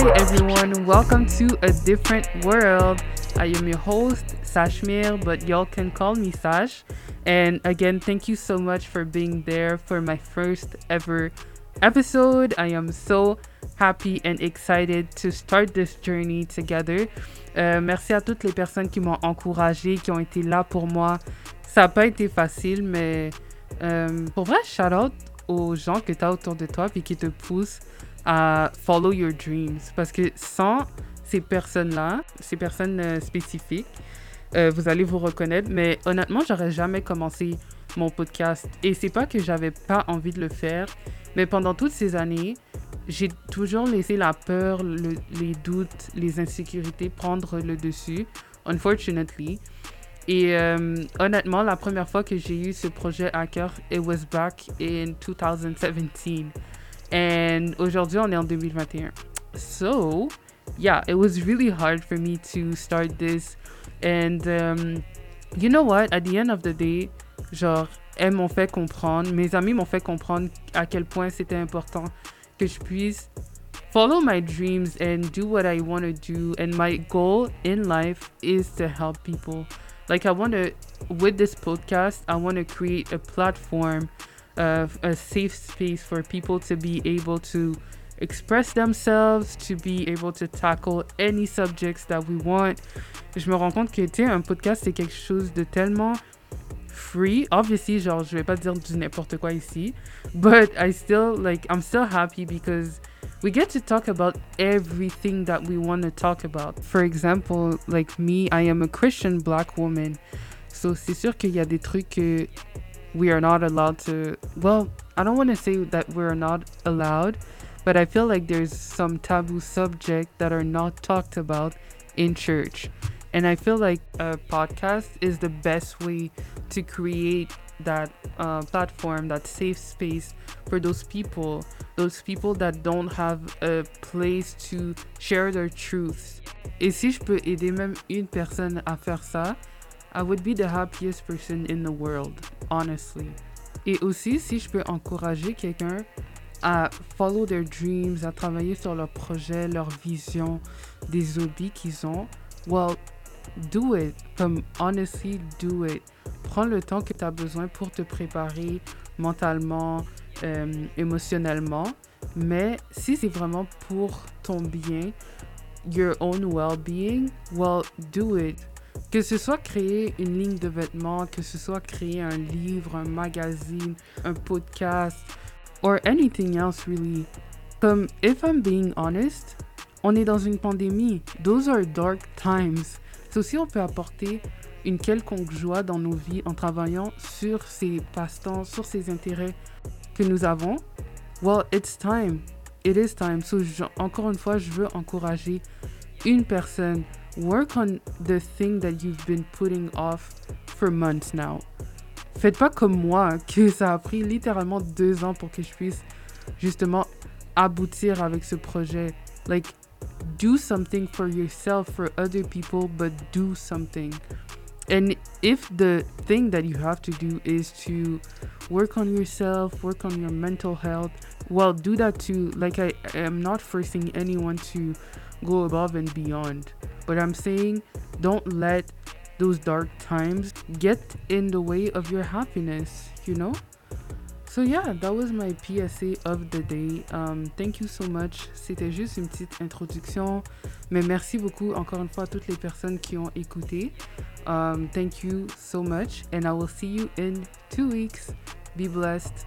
Hi everyone, welcome to a different world. I am your host, Sashmir, but y'all can call me Sash. And again, thank you so much for being there for my first ever episode. I am so happy and excited to start this journey together. Euh, merci à toutes les personnes qui m'ont encouragé, qui ont été là pour moi. Ça n'a pas été facile, mais euh, pour vrai, shout out aux gens que tu as autour de toi et qui te poussent à follow your dreams. Parce que sans ces personnes-là, ces personnes euh, spécifiques, euh, vous allez vous reconnaître. Mais honnêtement, j'aurais jamais commencé mon podcast. Et c'est pas que j'avais pas envie de le faire, mais pendant toutes ces années, j'ai toujours laissé la peur, le- les doutes, les insécurités prendre le dessus, unfortunately. Et euh, honnêtement, la première fois que j'ai eu ce projet à cœur, it was back in 2017. And aujourd'hui, on est en 2021. So, yeah, it was really hard for me to start this. And um, you know what? At the end of the day, genre, elles m'ont fait comprendre, mes amis m'ont fait comprendre à quel point c'était important que je puisse follow my dreams and do what I want to do. And my goal in life is to help people. Like, I want to, with this podcast, I want to create a platform, uh, a safe space for people to be able to express themselves, to be able to tackle any subjects that we want. Je me rends compte que, tu un podcast, c'est quelque chose de tellement free. Obviously, genre, je vais pas dire du n'importe quoi ici, but I still, like, I'm still happy because we get to talk about everything that we want to talk about. For example, like me, I am a Christian black woman. So, c'est sûr qu'il y a des trucs que we are not allowed to. Well, I don't want to say that we're not allowed, but I feel like there's some taboo subject that are not talked about in church. And I feel like a podcast is the best way to create that uh, platform, that safe space for those people, those people that don't have a place to share their truths. Et si je peux aider même une personne à faire ça, I would be the happiest person in the world, honestly. Et aussi, si je peux encourager quelqu'un à follow their dreams, à travailler sur leur projet, leur vision, des hobbies qu'ils ont, well, do it. Comme, honestly, do it. Prends le temps que tu as besoin pour te préparer mentalement, euh, émotionnellement. Mais si c'est vraiment pour ton bien, your own well-being, well, do it. Que ce soit créer une ligne de vêtements, que ce soit créer un livre, un magazine, un podcast, or anything else really. Comme, if I'm being honest, on est dans une pandémie. Those are dark times. So si on peut apporter une quelconque joie dans nos vies en travaillant sur ces passe-temps, sur ces intérêts que nous avons, well, it's time. It is time. So, encore une fois, je veux encourager une personne. Work on the thing that you've been putting off for months now. Faites pas comme moi, que ça a pris littéralement deux ans pour que je puisse justement aboutir avec ce projet. Like, do something for yourself, for other people, but do something. And if the thing that you have to do is to work on yourself, work on your mental health, well, do that too. Like, I am not forcing anyone to go above and beyond, but I'm saying don't let those dark times get in the way of your happiness, you know? So yeah, that was my PSA of the day. Um, thank you so much. C'était juste une petite introduction, mais merci beaucoup encore une fois à toutes les personnes qui ont écouté. Um, thank you so much, and I will see you in two weeks. Be blessed.